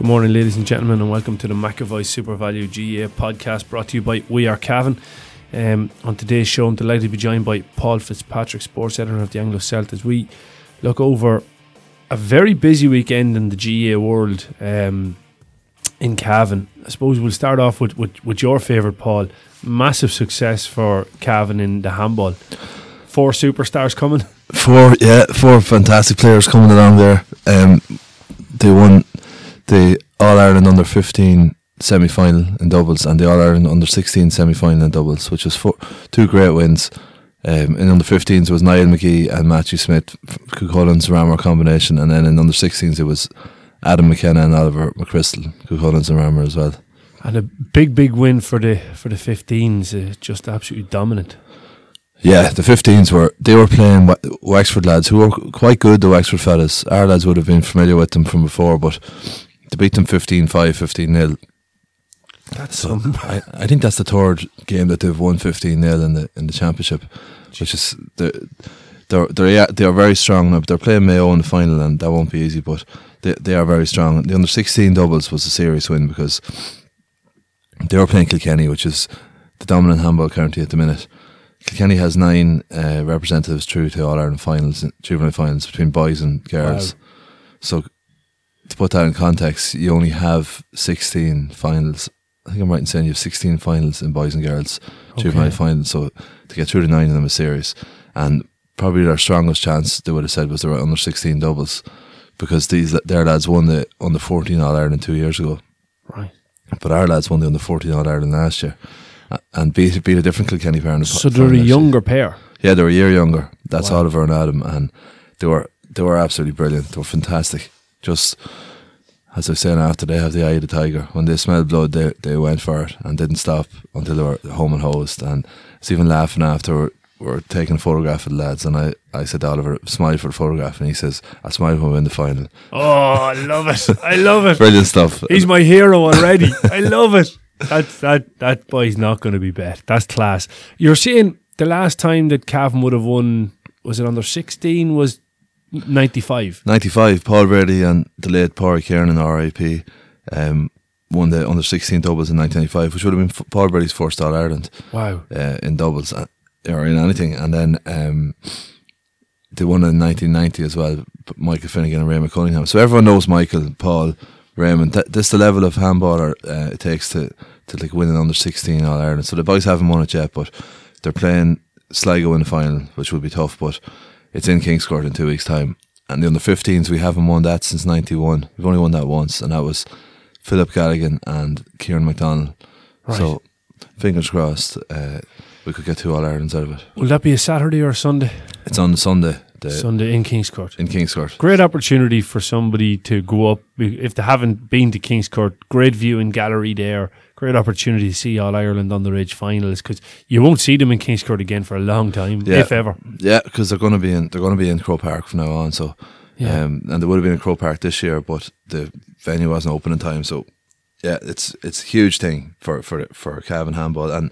Good morning, ladies and gentlemen, and welcome to the McAvoy Super Value GAA podcast brought to you by We Are Cavan. Um, on today's show, I'm delighted to be joined by Paul Fitzpatrick, sports editor of the Anglo Celt, as we look over a very busy weekend in the GAA world um, in Cavan. I suppose we'll start off with, with, with your favourite, Paul. Massive success for Cavan in the handball. Four superstars coming. Four, yeah, four fantastic players coming along there. Um, they won the All Ireland under 15 semi final in doubles and the All Ireland under 16 semi final in doubles, which was four, two great wins. Um, in under 15s, it was Niall McGee and Matthew Smith, Cuchulainn's Ramor combination, and then in under 16s, it was Adam McKenna and Oliver McChrystal, Cuchulainn's and Ramor as well. And a big, big win for the for the 15s, uh, just absolutely dominant. Yeah, the 15s were they were playing Wexford lads who were quite good. The Wexford fellas, our lads would have been familiar with them from before, but to beat them 15-5, 15 0 That's So. I, I think that's the third game that they've won 15 0 in the in the championship, which is they're they're they're, they are very strong. Now they're playing Mayo in the final, and that won't be easy. But they they are very strong. The under 16 doubles was a serious win because they were playing Kilkenny, which is the dominant handball county at the minute. Kilkenny has nine uh, representatives through to All Ireland finals, juvenile finals between boys and girls. Wow. So to put that in context, you only have 16 finals. I think I'm right in saying you have 16 finals in boys and girls, juvenile Okay. finals. So to get through to nine of them is serious. And probably their strongest chance, they would have said, was their under 16 doubles because these their lads won the under 14 All Ireland two years ago. Right. But our lads won the under 14 All Ireland last year and beat, beat a different Kilkenny pair the So they're a younger pair. Yeah, they were a year younger. That's Wow. Oliver and Adam, and they were they were absolutely brilliant. They were fantastic. Just as I was saying after they have the eye of the tiger. When they smelled blood, they they went for it and didn't stop until they were home and hosed. And it's even laughing after we're, we're taking a photograph of the lads, and I, I said to Oliver, smile for the photograph, and he says, I smile when we win the final. Oh, I love it. I love it. Brilliant stuff. He's my hero already. I love it. That that that boy's not going to be bet. That's class. You're saying the last time that Cavan would have won was it under 16 was 95. 95, Paul Brady and the late Pádraig Kiernan, RIP, um, won the under 16 doubles in 1995, which would have been Paul Brady's first All Ireland Wow. uh, in doubles uh, or in anything. And then um, they won in 1990 as well, Michael Finnegan and Raymond Cunningham. So everyone knows Michael, Paul, Raymond. That, that's the level of handballer uh, it takes to, to like win an under 16 All Ireland. So the boys haven't won it yet, but they're playing Sligo in the final, which will be tough, but it's in Kingscourt in two weeks' time. And the under 15s, we haven't won that since 91. We've only won that once, and that was Philip Galligan and Kieran McDonald. Right. So, fingers crossed, uh, we could get two All Irelands out of it. Will that be a Saturday or a Sunday? It's on Sunday the, Sunday in Kingscourt. in Kingscourt. Great opportunity for somebody to go up if they haven't been to Kingscourt. Great viewing gallery there. Great opportunity to see All Ireland on the Ridge finals because you won't see them in Kingscourt again for a long time, Yeah. if ever. Yeah, because they're going to be in they're going to be in Crow Park from now on. So, Yeah. um, and they would have been in Crow Park this year, but the venue wasn't open in time. So, yeah, it's it's a huge thing for for for Cavan handball and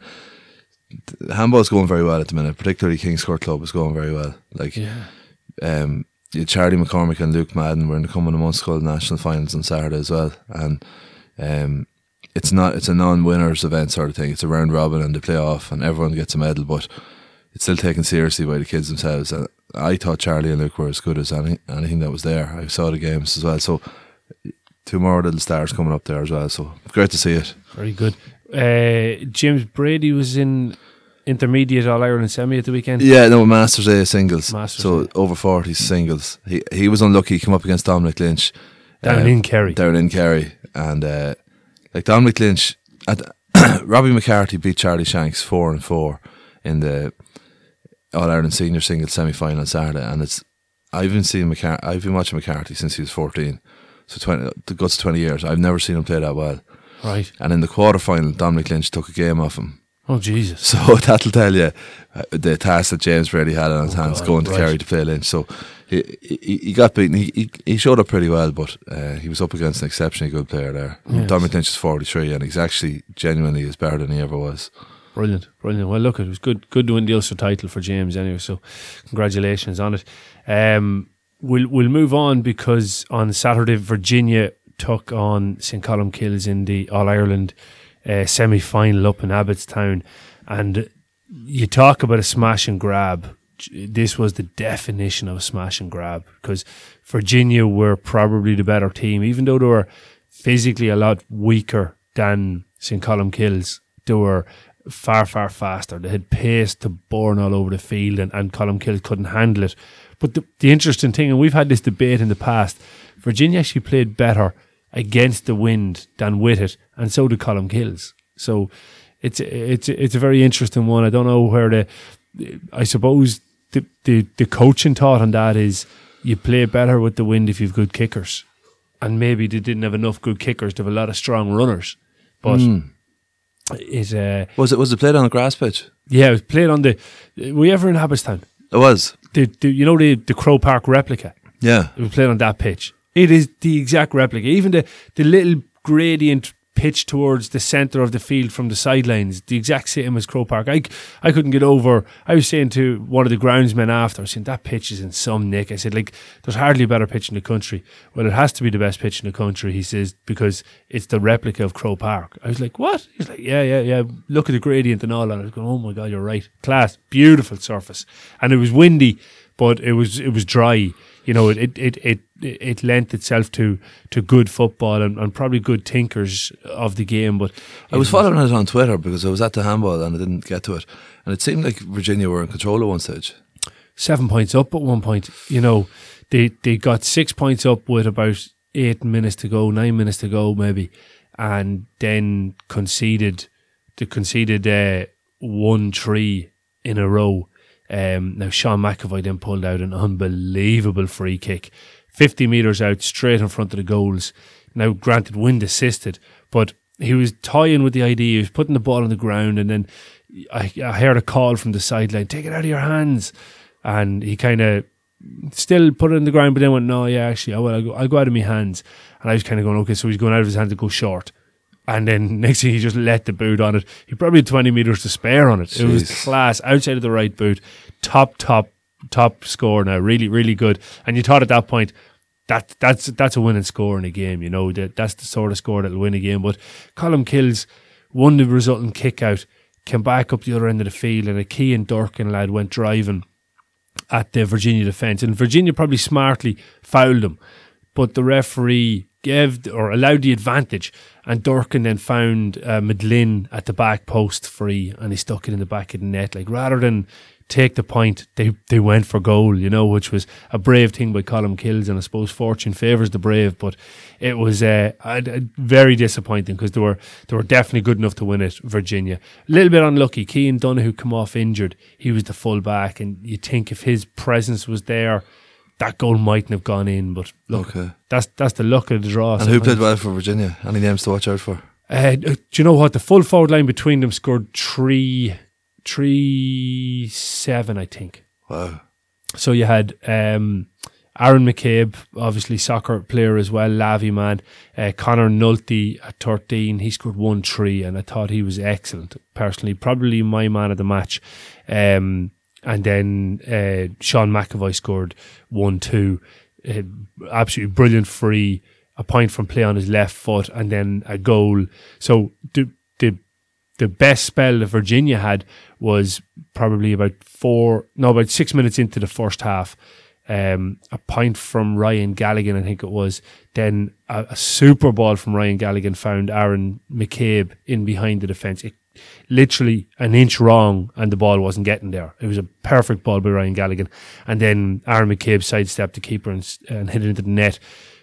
handball's going very well at the minute. Particularly Kingscourt Club is going very well. Like, Yeah. um, Charlie McCormick and Luke Madden were in the coming of months called national finals on Saturday as well, and um, it's not it's a non-winners event sort of thing. It's a round robin and the playoff, and everyone gets a medal, but it's still taken seriously by the kids themselves. And I thought Charlie and Luke were as good as any, anything that was there. I saw the games as well, so two more little stars coming up there as well. So great to see it. Very good. Uh, James Brady was in intermediate All Ireland semi at the weekend. Yeah, no Masters A singles. Masters so A. over forty singles. He he was unlucky. He came up against Dominic Lynch Down um, in Kerry. down in Kerry, and uh, like Dominic Lynch at Robbie McCarthy beat Charlie Shanks four and four in the All Ireland Senior Singles semi final on Saturday, and it's I've been seeing McCarthy. I've been watching McCarthy since he was fourteen, so twenty the guts of twenty years. I've never seen him play that well. Right. And in the quarter final, Dominic Lynch took a game off him. Oh Jesus. So that'll tell you uh, the task that James Brady had on his hands God, going to right. Kerry to play Lynch. So he, he, he got beaten. He, he, he showed up pretty well, but uh, he was up against an exceptionally good player there. Yes. Dominic Lynch is 43 and he's actually genuinely is better than he ever was. Brilliant, brilliant. Well, look, it was good, good to win the Ulster title for James anyway. So, congratulations on it. Um, we'll we'll move on because on Saturday, Virginia took on St Colmcille's in the All Ireland uh, semi final up in Abbotstown, and you talk about a smash and grab. This was the definition of smash and grab because Virginia were probably the better team, even though they were physically a lot weaker than St Colmcille's. They were far, far faster. They had pace to burn all over the field, and, and Colmcille's couldn't handle it. But the, the interesting thing, and we've had this debate in the past, Virginia actually played better against the wind than with it, and so did Colmcille's. So it's it's it's a very interesting one. I don't know where the I suppose the, the, the coaching thought on that is you play better with the wind if you've good kickers. And maybe they didn't have enough good kickers to have a lot of strong runners. But it uh, Was it was it played on a grass pitch? yeah, it was played on the were you ever in Abbotstown? It was. The, the you know the the Crow Park replica? Yeah. It was played on that pitch. It is the exact replica. Even the, the little gradient pitch towards the centre of the field from the sidelines, the exact same as Crow Park. I, I couldn't get over. I was saying to one of the groundsmen after, I saying, that pitch is in some nick. I said, like, there's hardly a better pitch in the country. Well, it has to be the best pitch in the country, he says, because it's the replica of Crow Park. I was like, what? He's like, yeah, yeah, yeah. Look at the gradient and all that. I was going, oh my God, you're right. Class. Beautiful surface. And it was windy, but it was, it was dry you know, it it it it, it lent itself to to good football and, and probably good thinkers of the game. But I was following it on Twitter because I was at the handball and I didn't get to it. And it seemed like Virginia were in control at one stage. seven points up at one point. You know, they they got six points up with about eight minutes to go, nine minutes to go, maybe, and then conceded. They conceded uh, one three in a row. Um, now Sean McAvoy then pulled out an unbelievable free kick, fifty meters out, straight in front of the goals. Now, granted, wind assisted, but he was toying with the idea. He was putting the ball on the ground, and then I, I heard a call from the sideline, "Take it out of your hands," and he kind of still put it in the ground, but then went, "No, yeah, actually, I will. I'll go, I'll go out of my hands." And I was kind of going, "Okay, so he's going out of his hands to go short." And then next thing he just let the boot on it. He probably had 20 metres to spare on it. It was class outside of the right boot. Top, top, top score now. Really, really good. And you thought at that point, that that's that's a winning score in a game, you know. That that's the sort of score that'll win a game. But Colmcille's won the resulting kick out, came back up the other end of the field, and a key and Durkin lad went driving at the Virginia defence. And Virginia probably smartly fouled him, but the referee gave or allowed the advantage. And Durkin then found uh, Medlin at the back post free, and he stuck it in the back of the net. Like rather than take the point, they they went for goal, you know, which was a brave thing by Colmcille's, and I suppose fortune favours the brave. But it was uh, very disappointing because they were they were definitely good enough to win it. Virginia, a little bit unlucky. Cian Donoghue come off injured. He was the full back, and you think if his presence was there. That goal mightn't have gone in, but look, Okay. that's that's the luck of the draw. And who played well for Virginia? Any names to watch out for? Uh, do you know what? The full forward line between them scored three, three, seven, I think. Wow. So you had um, Aaron McCabe, obviously soccer player as well, Lavey man. Uh, Connor Nulty at 13, he scored 1 3, and I thought he was excellent, personally. Probably my man of the match. Um, and then uh, Sean McAvoy scored 1 2. Uh, absolutely brilliant free, a point from play on his left foot, and then a goal. So the, the the best spell that Virginia had was probably about four, no, about six minutes into the first half. Um, a point from Ryan Galligan, I think it was. Then a, a super ball from Ryan Galligan found Aaron McCabe in behind the defence. It, literally an inch wrong, and the ball wasn't getting there. It was a perfect ball by Ryan Galligan. And then Aaron McCabe sidestepped the keeper and, and hit it into the net.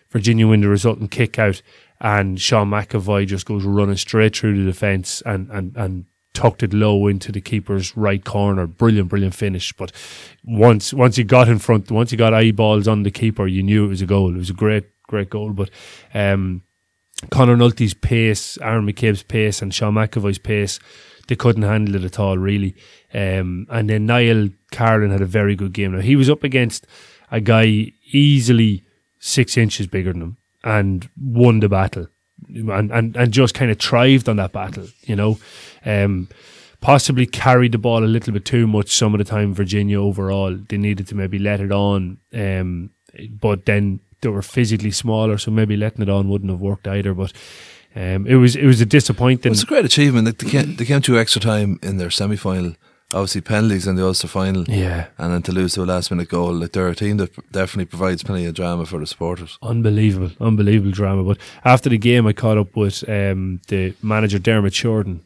Virginia win the resulting kick out. And Sean McAvoy just goes running straight through the defence and, and, and tucked it low into the keeper's right corner. Brilliant, brilliant finish. But once once you got in front, once you got eyeballs on the keeper, you knew it was a goal. It was a great, great goal. But um, Conor Nulty's pace, Aaron McCabe's pace, and Sean McAvoy's pace, they couldn't handle it at all, really. Um, and then Niall Carlin had a very good game. Now he was up against a guy easily six inches bigger than him and won the battle and, and, and just kind of thrived on that battle, you know. Um, possibly carried the ball a little bit too much some of the time, Virginia overall. They needed to maybe let it on. Um, but then they were physically smaller, so maybe letting it on wouldn't have worked either. But um, it was it was a disappointing. It's a great achievement. They came, they came to extra time in their semi final obviously penalties in the Ulster final. Yeah. And then to lose to a last minute goal. Like they're a team that definitely provides plenty of drama for the supporters. Unbelievable, unbelievable drama. But after the game, I caught up with um, the manager Dermot Shorten.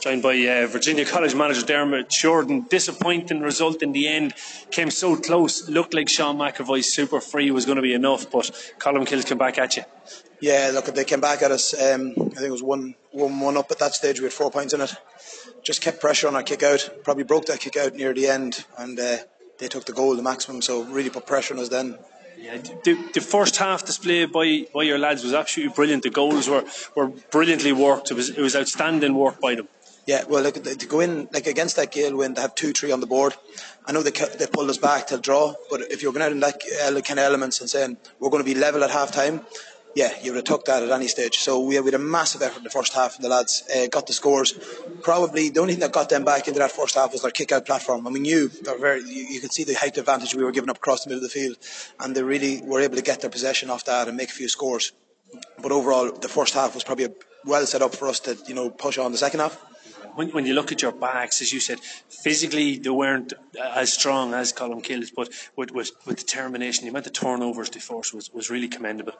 Joined by uh, Virginia College manager Dermot Shorten. Disappointing result in the end. Came so close. Looked like Sean McAvoy's super free was going to be enough, but Colmcille's came back at you. Yeah, look, they came back at us. Um, I think it was one, one, one up at that stage. We had four points in it just kept pressure on our kick out. Probably broke that kick out near the end, and uh, they took the goal, the maximum. So really put pressure on us then. Yeah, the, the first half display by, by your lads was absolutely brilliant. The goals were, were brilliantly worked. It was it was outstanding work by them. Yeah, well, like, to go in like against that gale win, to have two, three on the board. I know they they pulled us back to draw, but if you're going out in that uh, kind of elements and saying we're going to be level at half time, yeah, you would have took that at any stage. So we had, a massive effort in the first half, and the lads uh, got the scores. Probably the only thing that got them back into that first half was their kick-out platform. I mean, you very, you, you could see the height advantage we were giving up across the middle of the field, and they really were able to get their possession off that and make a few scores. But overall, the first half was probably well set up for us to you know push on the second half when, when you look at your backs, as you said, physically they weren't as strong as Colmcille's, but with, with, with determination, the amount of turnovers they forced was, was really commendable.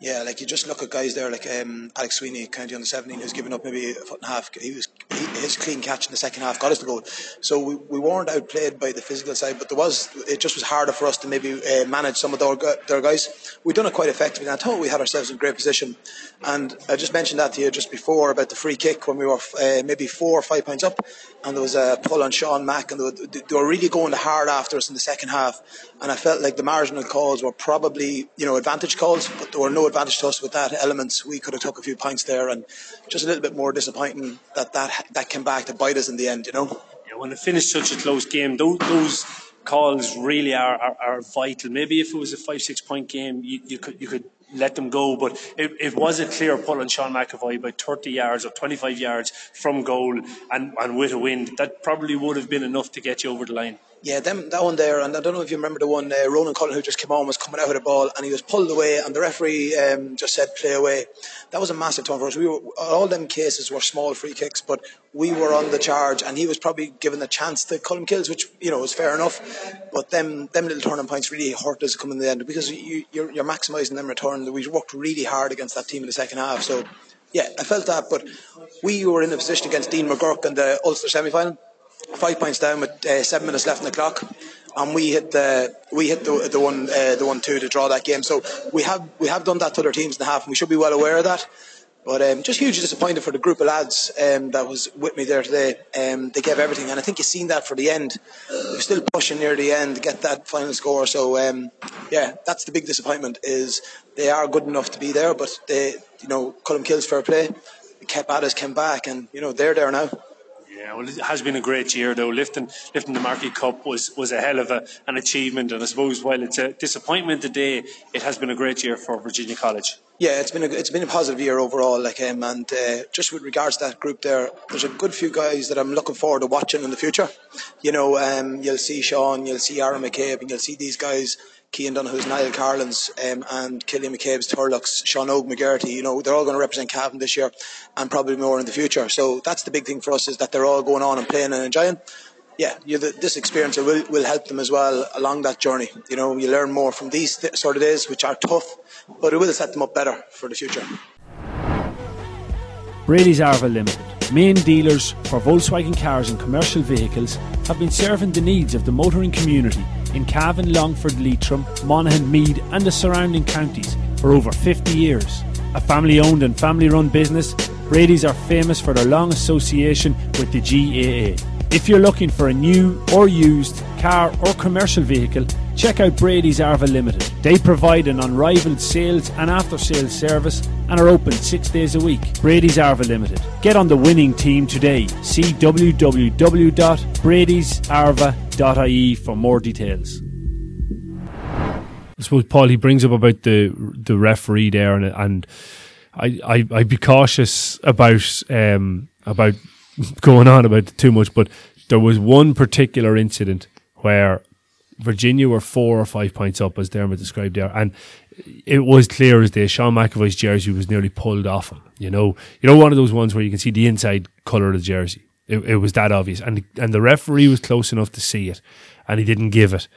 Yeah, like you just look at guys there like um, Alex Sweeney, county on the 17, who's given up maybe a foot and a half. He was he, his clean catch in the second half got us the goal. So we, we weren't outplayed by the physical side, but there was it just was harder for us to maybe uh, manage some of their, their guys. We done it quite effectively. And I thought we had ourselves in great position. And I just mentioned that to you just before about the free kick when we were uh, maybe four or five points up, and there was uh, a pull on Sean Mack, and they were, they were really going hard after us in the second half. And I felt like the marginal calls were probably you know advantage calls, but there were no advantage to us with that elements. We could have took a few points there, and just a little bit more disappointing that that that came back to bite us in the end. You know. Yeah, when it finished such a close game, those, those calls really are, are, are, vital. Maybe if it was a five six point game, you, you could you could let them go. But it, it was a clear pull on Sean McAvoy about 30 yards or 25 yards from goal and, and with a wind. That probably would have been enough to get you over the line. Yeah, them, that one there, and I don't know if you remember the one, uh, Ronan Cullen, who just came on, was coming out with the ball, and he was pulled away, and the referee um, just said, play away. That was a massive turn for us. We were, all them cases were small free kicks, but we were on the charge, and he was probably given the chance to Colmcille's, which, you know, was fair enough. But them, them little turning points really hurt us coming in the end, because you, you're, you're maximising them return. We worked really hard against that team in the second half, so yeah, I felt that, but we were in a position against Dean Maguirc in the Ulster semi-final five points down with uh, seven minutes left in the clock, and we hit the we hit the, the one uh, the one two to draw that game. So we have we have done that to other teams in the half, and we should be well aware of that. But um, just hugely disappointed for the group of lads um, that was with me there today. Um, they gave everything, and I think you've seen that for the end. They're still pushing near the end to get that final score. So um, yeah, that's the big disappointment. Is they are good enough to be there, but they, you know, Colmcille's fair play. Kept at us, came back, and you know they're there now. Yeah, well, it has been a great year though. Lifting lifting the Marquis Cup was, was a hell of a, an achievement, and I suppose while it's a disappointment today, it has been a great year for Virginia College. Yeah, it's been a it's been a positive year overall. Like um, and uh, just with regards to that group there, there's a good few guys that I'm looking forward to watching in the future. You know, um, you'll see Sean, you'll see Aaron McCabe, and you'll see these guys Cian Donoghue's Niall Carlin's um, and Killian McCabe's Turlough's, Sean Og McGarty, you know, they're all going to represent Cavan this year and probably more in the future. So that's the big thing for us is that they're all going on and playing and enjoying. Yeah, this experience will, will help them as well along that journey. You know, you learn more from these th- sort of days, which are tough, but it will set them up better for the future. Brady's Arva Limited, main dealers for Volkswagen cars and commercial vehicles, have been serving the needs of the motoring community in Cavan, Longford, Leitrim, Monaghan, Meath, and the surrounding counties for over 50 years. A family owned and family run business, Brady's are famous for their long association with the GAA. If you're looking for a new or used car or commercial vehicle, check out Brady's Arva Limited. They provide an unrivaled sales and after sales service and are open six days a week. Brady's Arva Limited. Get on the winning team today. See www.bradysarva.ie for more details. I suppose Paul he brings up about the the referee there, and and I I I'd be cautious about um about going on about too much, but there was one particular incident where Virginia were four or five points up, as Dermot described there, and it was clear as day. Sean McAvoy's jersey was nearly pulled off him. You know, you know, one of those ones where you can see the inside color of the jersey. It, it was that obvious, and and the referee was close enough to see it, and he didn't give it,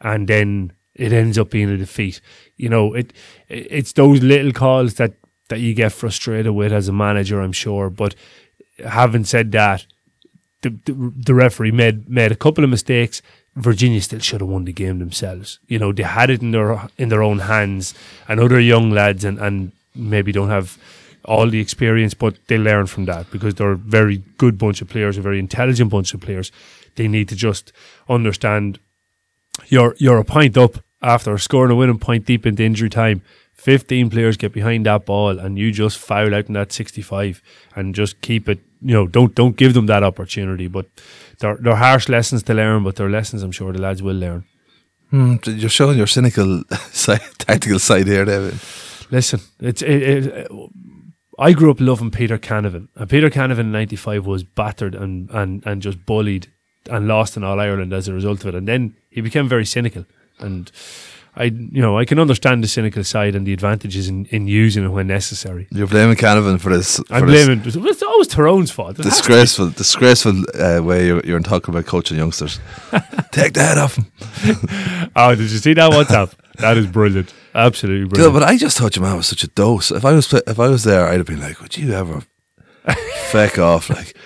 and then it ends up being a defeat. You know, it it's those little calls that that you get frustrated with as a manager, I'm sure. But having said that, the the, the referee made made a couple of mistakes. Virginia still should have won the game themselves. You know, they had it in their in their own hands, and other young lads and, and maybe don't have all the experience, but they learn from that because they're a very good bunch of players, a very intelligent bunch of players. They need to just understand you're you're a point up after scoring a winning point deep into injury time. 15 players get behind that ball and you just foul out in that 65 and just keep it you know don't don't give them that opportunity but they're, they're harsh lessons to learn but they're lessons I'm sure the lads will learn Hmm, you're showing your cynical side, tactical side here, David. listen it's it, it, I grew up loving Peter Canavan and Peter Canavan in 95 was battered and, and, and just bullied and lost in All Ireland as a result of it and then he became very cynical and I you know I can understand the cynical side and the advantages in, in using it when necessary. You're blaming Canavan for this. For I'm blaming. this it's always Tyrone's fault. It has to be. disgraceful, disgraceful uh, way you're, you're talking about coaching youngsters. Take the head off him. Oh, did you see that WhatsApp? that is brilliant. Absolutely brilliant. but I just thought your man was such a dose. If I was if I was there, I'd have been like, "Would you ever feck off?" Like,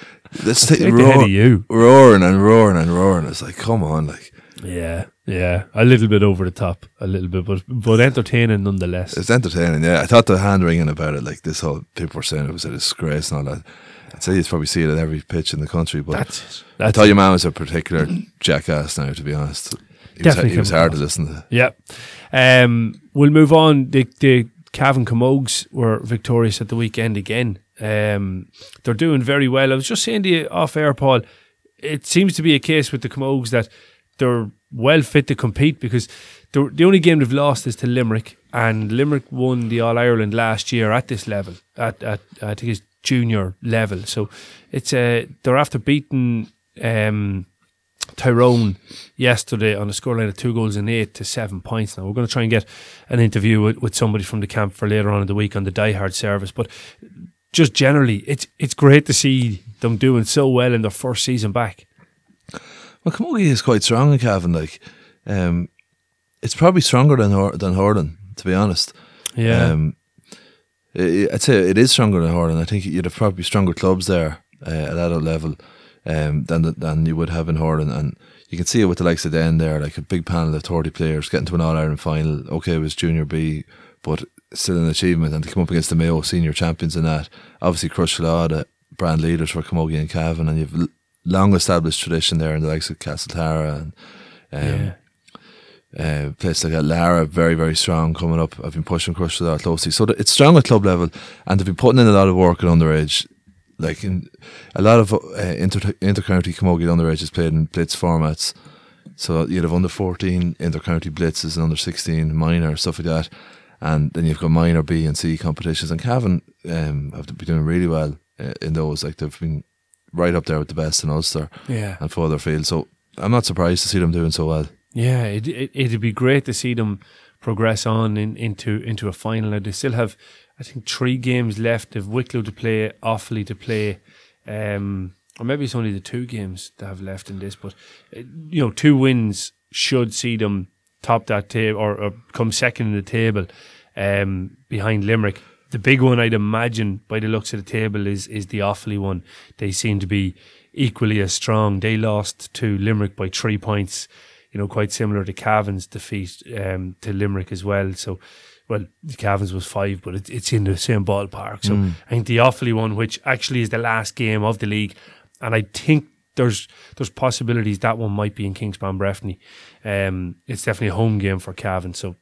let's take Take the head roar, of you. roaring and roaring and roaring. It's like, come on, like Yeah, yeah. A little bit over the top, a little bit, but but entertaining nonetheless. it's entertaining. Yeah, I thought the hand wringing about it, like this whole people were saying it was a disgrace and all that. I'd say you'd probably see it at every pitch in the country, but That's it. I That's thought your man was a particular jackass. Now, to be honest, he Definitely was, he was hard to listen to. Yeah. Um, we'll move on. The the Cavan Camogues were victorious at the weekend again. Um, they're doing very well. I was just saying to you off air, Paul. It seems to be a case with the Camogues that they're well fit to compete because the only game they've lost is to Limerick, and Limerick won the All Ireland last year at this level, at at I think it's junior level. So it's uh, they're after beating. Um, Tyrone yesterday on a scoreline of two goals and eight to seven points. Now we're going to try and get an interview with, with somebody from the camp for later on in the week on the Die Hard service. But just generally, it's it's great to see them doing so well in their first season back. Well, Camogie is quite strong in Cavan. Like, um, it's probably stronger than Hor- than Horden, to be honest. Um, I- I'd say it is stronger than Horden. I think you'd have probably stronger clubs there uh, at adult level um, than the, than you would have in Horden, and you can see it with the likes of Den there, like a big panel of thirty players getting to an All Ireland final. Okay, it was Junior B, but still an achievement, and to come up against the Mayo senior champions in that, obviously Crush the brand leaders for Camogie and Cavan, and you've long established tradition there in the likes of Castle Tara and. Um, yeah. uh, place like that. Laragh, very, very strong coming up. I've been pushing Crush to that closely. So it's strong at club level and they've been putting in a lot of work at underage. Like in a lot of uh, inter inter-county camogie underage is played in blitz formats. So you'd have under 14 inter-county blitzes and under 16 minor, stuff like that. And then you've got minor B and C competitions. And Cavan um, have been doing really well uh, in those. Like they've been right up there with the best in Ulster Yeah. and Fotherfield. So I'm not surprised to see them doing so well. Yeah, it, it it'd be great to see them progress on in, into into a final. Now they still have, I think, three games left. They've Wicklow to play, Offaly to play, um, or maybe it's only the two games they have left in this. But uh, you know, two wins should see them top that table or, or come second in the table, um, behind Limerick. The big one, I'd imagine, by the looks of the table, is is the Offaly one. They seem to be equally as strong. They lost to Limerick by three points you know, quite similar to Cavan's defeat um, to Limerick as well. So well, Cavan's was five, but it, it's in the same ballpark. So Mm. I think the Offaly one, which actually is the last game of the league, and I think there's there's possibilities that one might be in Kingspan Breffni. Um, it's definitely a home game for Cavan, so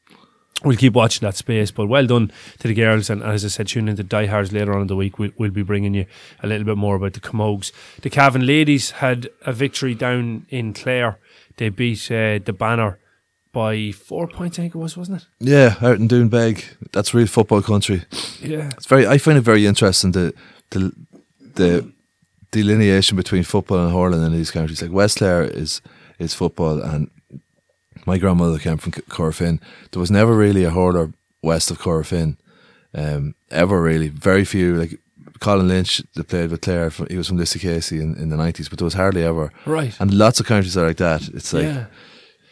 we'll keep watching that space. But well done to the girls, and as I said, tune in into Diehards later on in the week. We'll, we'll be bringing you a little bit more about the Camogues. The Cavan ladies had a victory down in Clare. They beat uh, the Banner by four points, I think it was, wasn't it? Yeah, out in Doonbeg. That's real football country. Yeah. It's very. I find it very interesting the the the delineation between football and hurling in these countries. Like West Clare is is football, and my grandmother came from C- Corofin. There was never really a hurler west of Corofin, um, ever really. Very few. Like Colin Lynch, that played with Clare. From, he was from Lissycasey in, in the nineties, but there was hardly ever. Right. And lots of countries are like that. It's like yeah.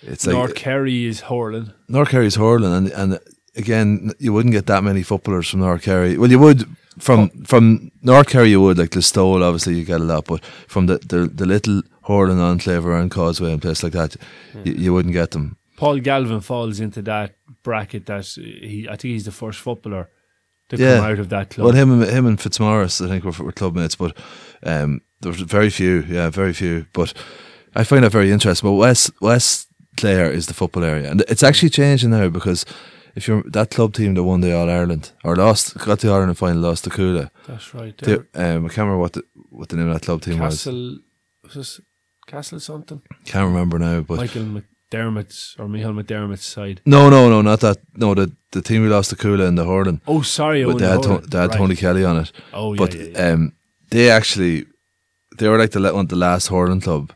it's like North Kerry is hurling. North Kerry is hurling, and and again, you wouldn't get that many footballers from North Kerry. Well, you would from from North Kerry, you would like Listowel. Obviously, you get a lot, but from the the, the little hurling enclave around Causeway and places like that, you, you wouldn't get them. Paul Galvin falls into that bracket that he, I think he's the first footballer to Yeah. come out of that club. Well, him and him and Fitzmaurice, I think, were, were club mates, but um, there was very few. Yeah, very few. But I find that very interesting. But West West Clare is the football area, and it's actually changing now because. If you're that club team that won the All Ireland or lost, got the Ireland final, lost to Cuala, That's right. They, um, I can't remember what the what the name of that club team was. Castle, was this Castle something? Can't remember now, but Michael McDermott's or Michael McDermott's side. no, no, no, not that. No, the the team we lost to Cuala in the hurling, Oh, sorry. but they had, to, they had Right. Tony Kelly on it. Oh, yeah, but yeah, yeah. um, they actually they were like the one the last hurling club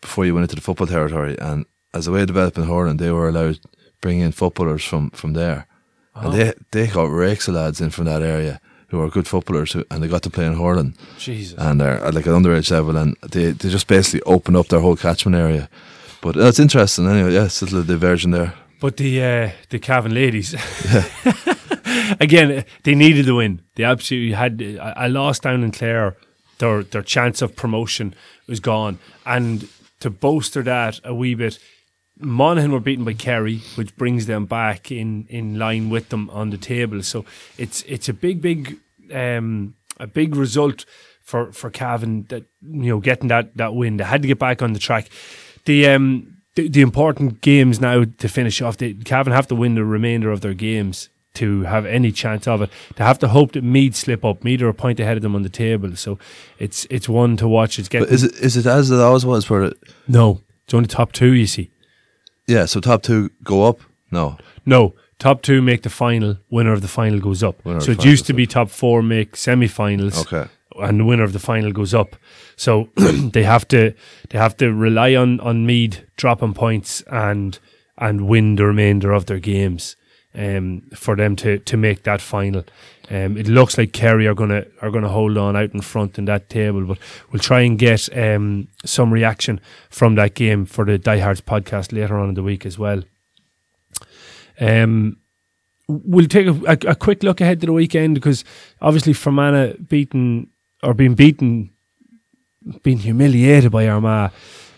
before you went into the football territory, and as a way of developing hurling, they were allowed to bring in footballers from from there, Oh. and they they got rakes of lads in from that area who are good footballers, who, and they got to play in hurling. Jesus. and they're at like an underage level, and they, they just basically open up their whole catchment area. But uh, it's interesting anyway. Yeah, it's a little diversion there. But the uh, the Cavan ladies, again, they needed the win. They absolutely had. I I lost down in Clare. Their their chance of promotion was gone, and to bolster that a wee bit, Monaghan were beaten by Kerry, which brings them back in, in line with them on the table. So it's it's a big big um, a big result for for Cavan that you know getting that that win. They had to get back on the track. The um the, the important games now to finish off. Cavan have to win the remainder of their games to have any chance of it. They have to hope that Meath slip up. Meath are a point ahead of them on the table, so it's it's one to watch. It's getting But is it is it as it always was? for it, no, it's only top two. You see. Yeah, so top two go up. No, No, top two make the final. Winner of the final goes up. Winner so it used to be top four make semi-finals. Okay. And the winner of the final goes up. So they have to they have to rely on on Meath dropping points and and win the remainder of their games um, for them to to make that final. Um, it looks like Kerry are gonna are gonna hold on out in front in that table, but we'll try and get um, some reaction from that game for the Diehards podcast later on in the week as well. Um, we'll take a, a, a quick look ahead to the weekend because obviously Fermanagh beaten or being beaten, being humiliated by Armagh,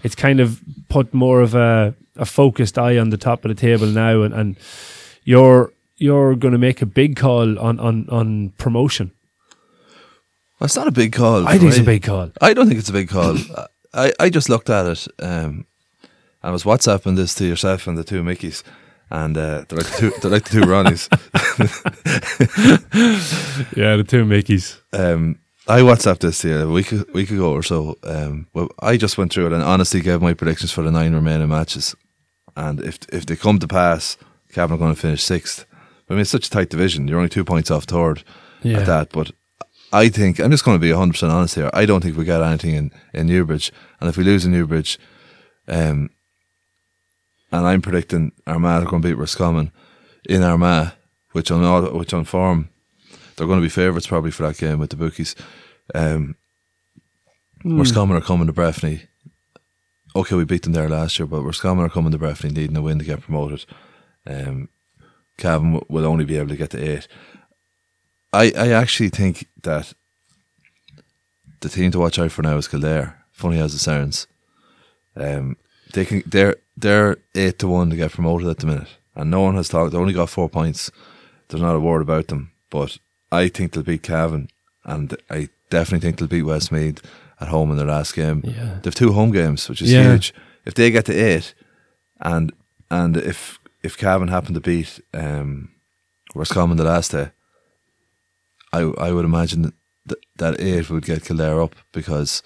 it's kind of put more of a, a focused eye on the top of the table now, and, and you're you're going to make a big call on on, on promotion. well, it's not a big call. I think it's a big call. I don't think it's a big call. I, I just looked at it. Um, I was WhatsApping this to yourself and the two Mickeys, and uh, they're like the two, they're like the two Ronnies. Yeah, the two Mickeys. um, I WhatsApped this to you a week week ago or so. Um, well, I just went through it and honestly gave my predictions for the nine remaining matches. And if if they come to pass, Cavan are going to finish sixth. I mean, it's such a tight division. You're only two points off third Yeah. at that. But I think I'm just going to be 100 percent honest here. I don't think we got anything in in Newbridge, and if we lose in Newbridge, um, and I'm predicting Armagh are going to beat Roscommon in Armagh, which on which on form they're going to be favourites probably for that game with the bookies. Um, Roscommon are coming to Breffni. Okay, we beat them there last year, but Roscommon are coming to Breffni needing a win to get promoted. Um, Cavan w- will only be able to get to eight. I I actually think that the team to watch out for now is Kildare. Funny as it sounds, um, they can they're they're eight to one to get promoted at the minute, and no one has talked. They only got four points There's not a word about them. But I think they'll beat Cavan, and I definitely think they'll beat Westmeath at home in their last game. Yeah. They've two home games, which is Yeah. huge. If they get to eight, and and if if Cavan happened to beat um, Roscommon the last day, I I would imagine that that eight would get Kildare up because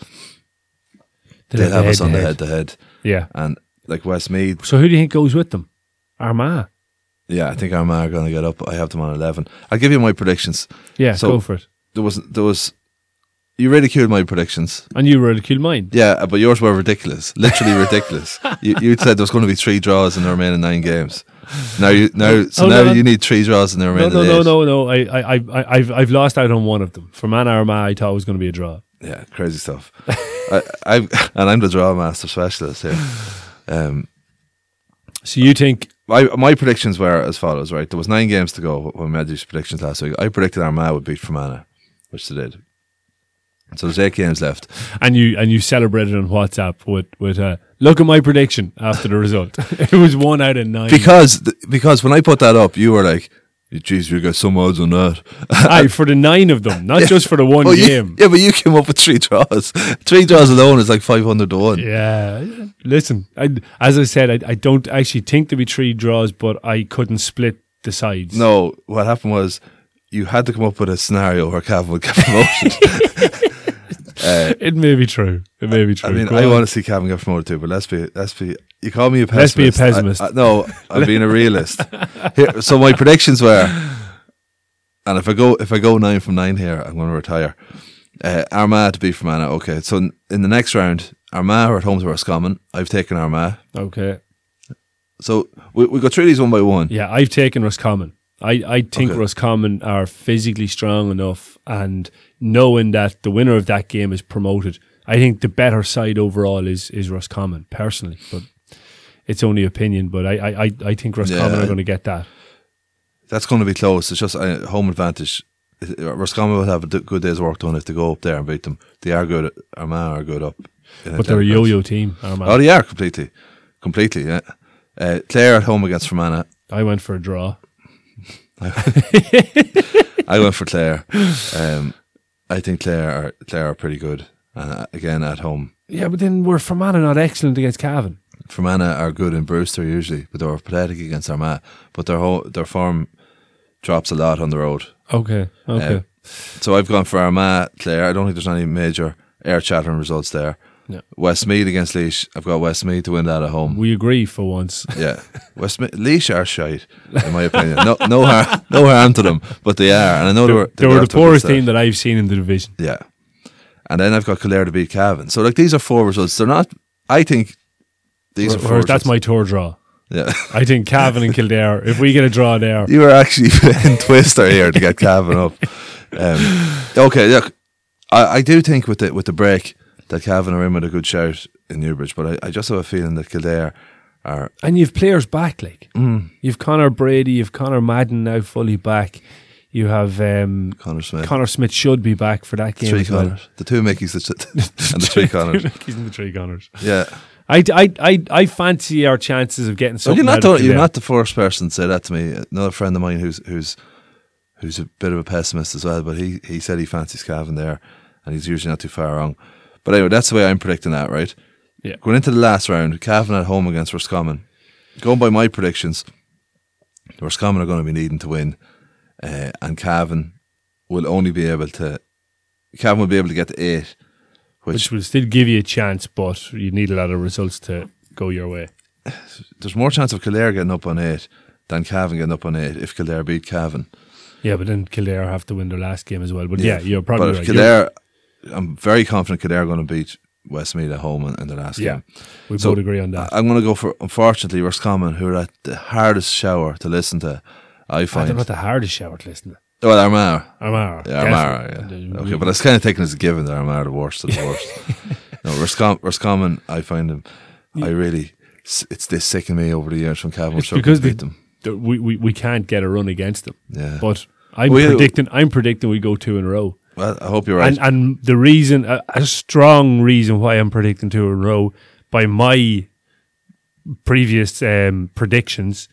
they'd have us on the head to head, Yeah. and like Westmeath, So who do you think goes with them? Armagh. yeah, I think Armagh are going to get up. I have them on eleven. I'll give you my predictions. Yeah, So- go for it. There was there was you ridiculed my predictions. And you ridiculed mine. Yeah, but yours were ridiculous, literally ridiculous. You you said there was going to be three draws in the remaining nine games. Now you now so Oh, no, now no. you need three draws in the No, remaining no, no, eight. no, no. I, I, I, I've, I've lost out on one of them. For Man Armagh, I thought it was going to be a draw. Yeah, crazy stuff. I, I and I'm the draw master specialist here. Um, So you think? my my predictions were as follows. Right, there was nine games to go when we had these predictions last week. I predicted Armagh would beat Fermanagh, which they did. So there's eight games left. And you and you celebrated on WhatsApp with with uh, look at my prediction after the result. it was one out of nine. Because th- because when I put that up, you were like, "Jeez, you got some odds on that." Aye, for the nine of them, not just for the one you- game. yeah, but you came up with three draws. Three draws alone is like five hundred to one. Yeah, listen. I, as I said, I, I don't actually think there'd be three draws, but I couldn't split the sides. No, what happened was you had to come up with a scenario where Cavan would get promoted. it may be true. It may be true. I mean, Go I on. want to see Cavan get promoted too, but let's be let's be. You call me a pessimist. Let's be a pessimist. I- I- no, I'm being a realist. Here, so my predictions were, and if I go if I go nine from nine here, I'm going to retire. Uh, Armagh to beat Fermanagh. Okay, so in, in the next round, Armagh are at home to Roscommon. I've taken Armagh. Okay. So we we go through these one by one. Yeah, I've taken Roscommon. I, I think Okay. Roscommon are physically strong enough and knowing that the winner of that game is promoted. I think the better side overall is is Roscommon, personally. But it's only opinion, but I I, I, think Roscommon Yeah, are going to get that. That's going to be close. It's just uh, home advantage. Roscommon will have a good day's work done if they go up there and beat them. They are good. Armagh are good up. But they're a yo-yo team. Armagh. Oh, they are completely, completely. Yeah. Uh, Clare at home against Fermanagh. I went for a draw. I went for Clare. Um, I think Clare are Clare are pretty good. Uh, again at home. Yeah, but then we're Fermanagh not excellent against Cavan. Fermanagh are good in Brewster usually, but they were pathetic against Armagh. But their whole, their form drops a lot on the road. Okay, okay. Uh, so I've gone for Armagh, Clare. I don't think there's any major air chattering results there. Yeah. Westmeath against Laois. I've got Westmeath to win that at home. we agree for once. Yeah, Westmeath, Laois are shite, in my opinion. No, no harm, no harm to them, but they are. And I know they were. they got were the off to a good poorest team that I've seen in the division. Yeah, and then I've got Kildare to beat Cavan. So like these are four results. They're not. I think these are four. That's results. my tour draw. Yeah, I think Cavan and Kildare. If we get a draw there, you were actually in Twister here to get Cavan up. Um, okay, look, I, I do think with the with the break that Cavan are in with a good shout in Newbridge, but I, I just have a feeling that Kildare are. and you've players back, like Mm, you've Connor Brady, you've Connor Madden now fully back. You have um, Connor Smith. Connor Smith should be back for that game three as well. Connors. The two Mickeys and the three Connors. He's in the three Connors. Yeah. I, I, I, I fancy our chances of getting Well, something you're not the, you're not the first person to say that to me. Another friend of mine who's who's who's a bit of a pessimist as well, but he, he said he fancies Cavan there, and he's usually not too far wrong. But anyway, that's the way I'm predicting that. Right. Yeah. Going into the last round, Cavan at home against Roscommon. Going by my predictions, Roscommon are going to be needing to win, uh, and Cavan will only be able to. Cavan will be able to get to eight, which which will still give you a chance, but you need a lot of results to go your way. there's more chance of Kildare getting up on eight than Cavan getting up on eight if Kildare beat Cavan. Yeah, but then Kildare have to win their last game as well. But yeah, you're but probably if right. Kildare, I'm very confident Kildare are going to beat Westmeath at home in, in the last Yeah, game. we So, both agree on that. I'm going to go for, unfortunately, Roscommon, who are at the hardest shower to listen to, I I don't find. know the hardest shower to listen to. Oh, well, Armagh. Armagh. Yeah, Armagh, yeah. Okay, but it's kind of taken as a given that Armagh are the worst of the worst. no, Roscom- Roscommon, I find them, I really, it's this sickened me over the years from Cavan. It's because to beat them. We, we, we can't get a run against them. Yeah. But I'm We- predicting I'm predicting we go two in a row. Well, I hope you're right. And and the reason a, a strong reason why I'm predicting two in a row by my previous um, predictions,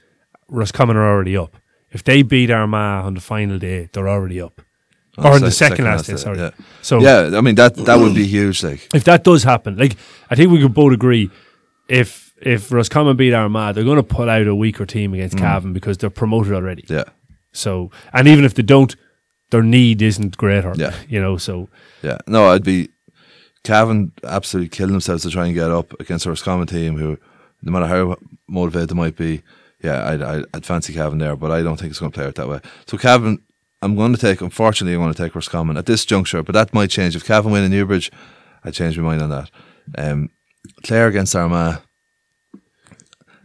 Roscommon are already up. If they beat Armagh on the final day, they're already up. On or in se- the second, last day, sorry. Yeah. So yeah, I mean that that would be huge. Like, if that does happen, like I think we could both agree, if if Roscommon beat Armagh, they're going to pull out a weaker team against Cavan because they're promoted already. yeah, So, and even if they don't, their need isn't greater. Yeah. you know. So yeah. No, I'd be Cavan absolutely killing themselves to try and get up against a Roscommon team who, no matter how motivated they might be, yeah, I'd, I'd, I'd fancy Cavan there, but I don't think it's going to play out that way. So Cavan, I'm going to take. Unfortunately, I'm going to take Roscommon at this juncture, but that might change if Cavan win in Newbridge. I change my mind on that. Um, Clare against Armagh.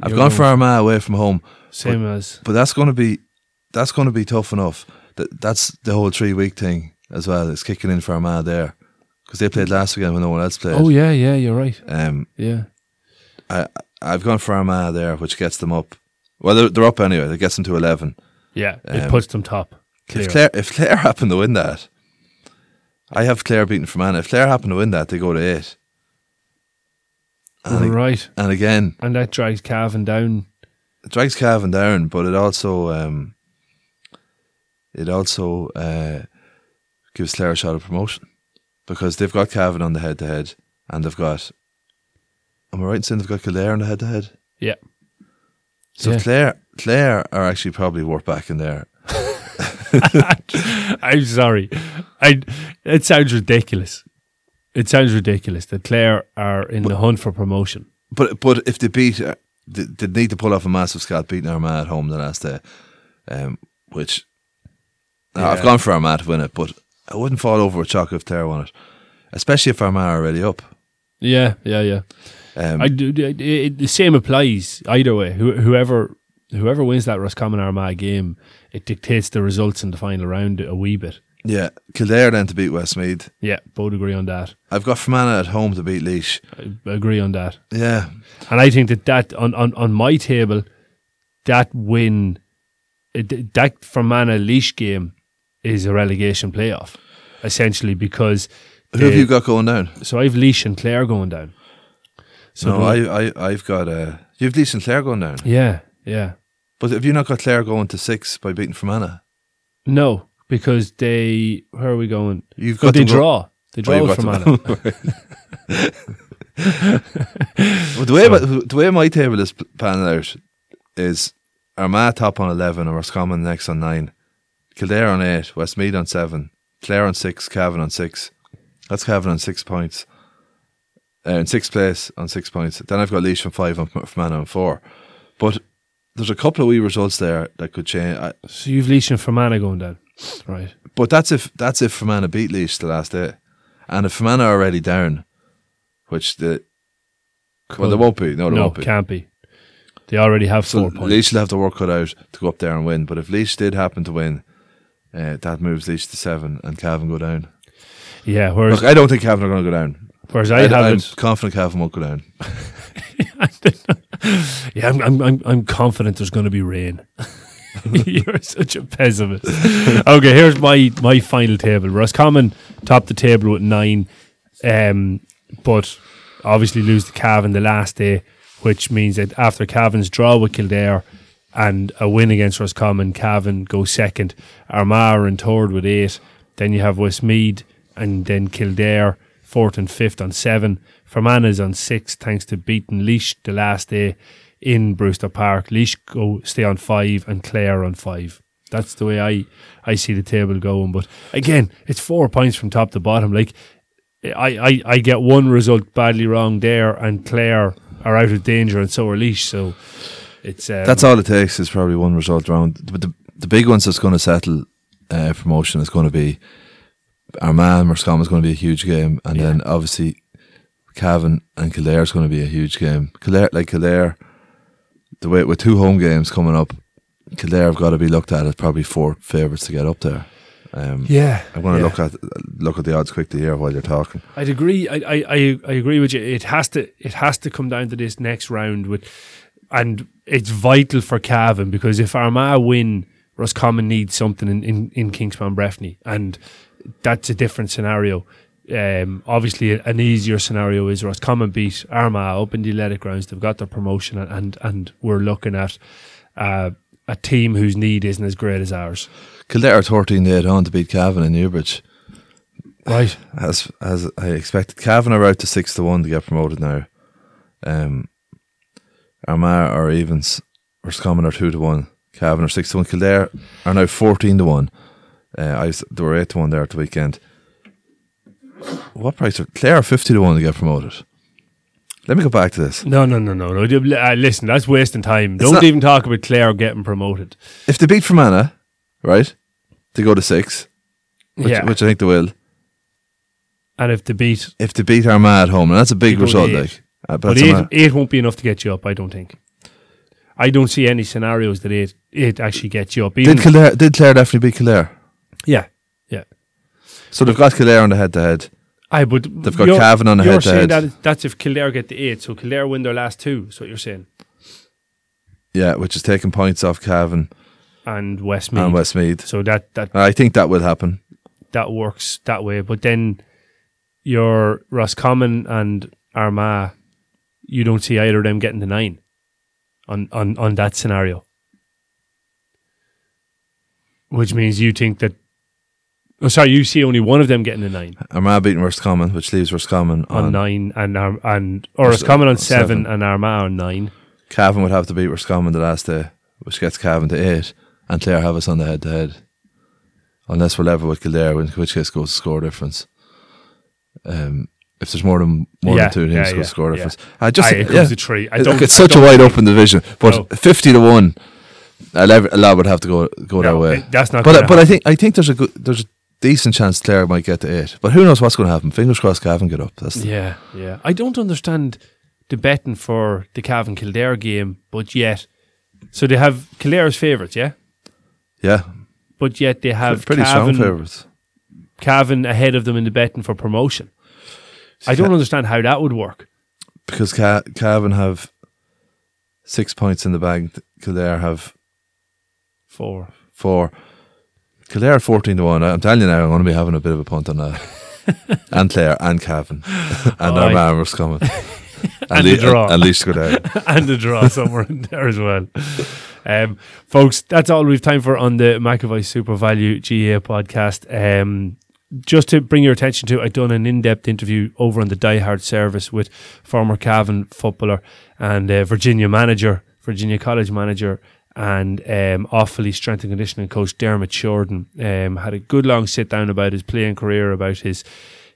I've You're gone for Armagh away from home. same as But that's going to be that's going to be tough enough. That that's the whole three week thing as well. It's kicking in for Armagh there because they played last weekend when no one else played. oh yeah, yeah, you're right. Um, Yeah, I I've gone for Armagh there, which gets them up. Well, they're, they're up anyway. That gets them to eleven. yeah, it Um, puts them top. Clear. If Clare if Clare happen to win that, I have Clare beating Fermanagh. If Clare happen to win that, they go to eight. And, right, and again, and that drags Cavan down. it drags Cavan down, but it also um, it also uh, gives Clare a shot of promotion because they've got Cavan on the head to head, and they've got. Am I right in saying they've got Kildare on the head to head? Yeah, So Yeah. Clare, Clare are actually probably worth back in there. I'm sorry. I it sounds ridiculous. It sounds ridiculous that Clare are in the hunt for promotion. But but if they beat, uh, they, they need to pull off a massive scalp beating Armagh at home the last day, um, which I've gone for Armagh to win it, but I wouldn't fall over with chalk if Clare won it, especially if Armagh are already up. Yeah, yeah, yeah. Um, I do. It, it, the same applies either way. Who, whoever whoever wins that Roscommon Armagh game, it dictates the results in the final round a wee bit. yeah, Kildare then to beat Westmeath. Yeah, both agree on that. I've got Fermanagh at home to beat Laois. I agree on that. Yeah, And I think that that on, on, on my table, that win, it, that Fermanagh Laois game is a relegation playoff, essentially because. who have they- you got going down? So I've Laois and Clare going down. So no, I, I I've got uh, you've Laois and Clare going down, yeah, yeah. but have you not got Clare going to six by beating Fermanagh? No, because they. Where are we going? You've No, got they them go- draw. They Oh, draw got Fermanagh. Well, the way my, the way my table is panning out is Armagh top on eleven, and Roscommon next on nine, Kildare on eight, Westmeath on seven, Clare on six, Cavan on six. That's Cavan on six points. Uh, in sixth place on six points. Then I've got Laois on five and Fermanagh on four. But there's a couple of wee results there that could change. I, so you've Laois and Fermanagh going down, right? but that's if that's if Fermanagh beat Laois the last day, and if Fermanagh are already down, which the well, they won't be. No, they no, won't be. can't be. They already have So four points. Laois will have to work cut out to go up there and win. But if Laois did happen to win, uh, that moves Laois to seven and Cavan go down. yeah, whereas Look, I don't think Cavan are going to go down. whereas I, have I'm confident Cavan won't go down. Yeah, I'm, I'm, I'm, I'm confident there's going to be rain. You're such a pessimist. okay, here's my, my final table. Roscommon top the table with nine, um, but obviously lose to Cavan the last day, which means that after Cavan's draw with Kildare and a win against Roscommon, Cavan go second. Armagh in third with eight. Then you have Westmeath and then Kildare fourth and fifth on seven. Fermanagh on six thanks to beating Laois the last day in Brewster Park. Laois go stay on five and Clare on five. That's the way I, I see the table going. But again, it's four points from top to bottom. Like I, I, I get one result badly wrong there and Clare are out of danger and so are Laois. So it's um, That's all it takes is probably one result round. But the, the big ones that's going to settle uh, promotion is going to be Armagh Roscommon is going to be a huge game. And Yeah. then obviously Cavan and Kildare is going to be a huge game. Kildare, like Kildare, the way with two home games coming up, Kildare have got to be looked at as probably four favourites to get up there. Um, Yeah, I'm going to yeah. look at look at the odds quickly here while you're talking. I'd agree. I, I, I, I agree with you. It has to it has to come down to this next round with, and it's vital for Cavan because if Armagh win, Roscommon needs something in, in, in Kingspan Breffni, and that's a different scenario. Um, obviously, an easier scenario is Roscommon beat Armagh up in the athletic grounds. They've got their promotion, and and, and we're looking at uh, a team whose need isn't as great as ours. Kildare 13 8 on to beat Cavan in Newbridge. Right. As as I expected, Cavan are out to 6 to 1 to get promoted now. Um, Armagh or Evans or Scommon are 2 to 1. Cavan are 6 to 1. Kildare are now 14 to 1. Uh, I was, they were 8 to 1 there at the weekend. What price are Clare 50 to 1 to get promoted? Let me go back to this. No, no, no, no, no. Uh, listen, that's wasting time. Don't not- even talk about Clare getting promoted. If they beat Fermanagh, right, they go to 6, which, yeah. which I think they will. and if they beat, If they beat Armagh at home, and that's a big They go to result, like. Uh, but but eight, Armagh. eight won't be enough to get you up. I don't think. I don't see any scenarios that eight eight actually gets you up. Even, Did Kildare, did Clare definitely beat Kildare? yeah, yeah. So they've got Kildare on the head to head. I would. They've got Cavan on the You're head-to-head. saying that that's if Kildare get the eight, so Kildare win their last two. Is what you're saying. Yeah, which is taking points off Cavan And Westmeath. and Westmeath. So that that I think that will happen. that works that way. But then your Roscommon and Armagh, you don't see either of them getting the nine on, on, on that scenario. Which means you think that Oh sorry, you see only one of them getting the nine Armagh beating Roscommon, which leaves Roscommon on, on. nine and Ar- and or Ros- Roscommon on on seven, seven. and Armagh on nine. Cavan would have to beat Roscommon the last day, which gets Cavan to eight, and Clare have us on the head to head. Unless we're level with Kildare, in which case goes to score difference. Um, if there's more than more Yeah, than two teams, yeah, yeah, score yeah. I just Aye, it yeah. goes to three. I don't- it's such a don't wide open division, but No. fifty to one, a a lot would have to go go their No, way. it- that's not But but I think I think there's a good there's a decent chance Clare might get to eight. But who knows what's going to happen? Fingers crossed, Cavan get up. That's Yeah, yeah. I don't understand the betting for the Cavan Kildare game, but yet, so they have Kildare's favourites, yeah, yeah, but yet they have pretty Cavan, strong favourites. Cavan ahead of them in the betting for promotion. I don't understand how that would work. because Ca- Cavan have six points in the bag. Kildare have four. four. Kildare are fourteen to one. I'm telling you now, I'm going to be having a bit of a punt on that. and Clare and Cavan and Oh, our aye. man was coming. And Le- the draw. And Laois go down. and a draw somewhere in there as well. Um, folks, that's all we've time for on the McAvoy Super Value GAA podcast. Um, just to bring your attention to, I've done an in-depth interview over on the Die Hard service with former Cavan footballer and uh, Virginia manager, Virginia College manager, and um, Offaly strength and conditioning coach Dermot Shorten. Um, had a good long sit down about his playing career, about his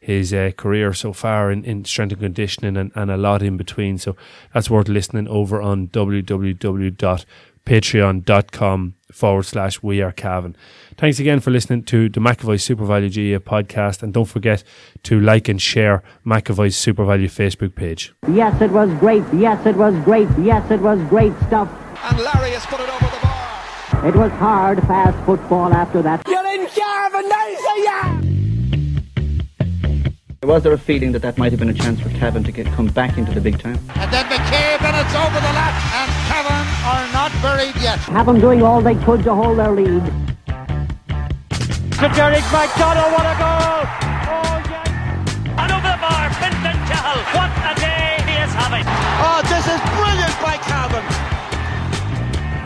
his uh, career so far in, in strength and conditioning and, and a lot in between. So that's worth listening over on www.patreon.com forward slash we are Cavan. Thanks again for listening to the McAvoy Super Value GAA podcast and don't forget to like and share McAvoy's SuperValu Facebook page. Yes, it was great. Yes, it was great. Yes, it was great stuff. And Larry has put it over the bar. It was hard, fast football after that. You're in Cavan, nice yeah! Was there a feeling that that might have been a chance for Cavan to get come back into the big time? And then McCabe and it's over the lap. And Cavan are not buried yet. Cavan doing all they could to hold their lead. to Derek McDonough. What a goal! Oh, yes. And over the bar, Fintan Cahill. What a day he is having. Oh, this is brilliant by Cavan.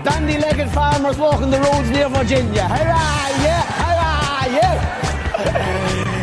Dandy-legged farmers walking the roads near Virginia. Hurrah, yeah, hurrah, yeah.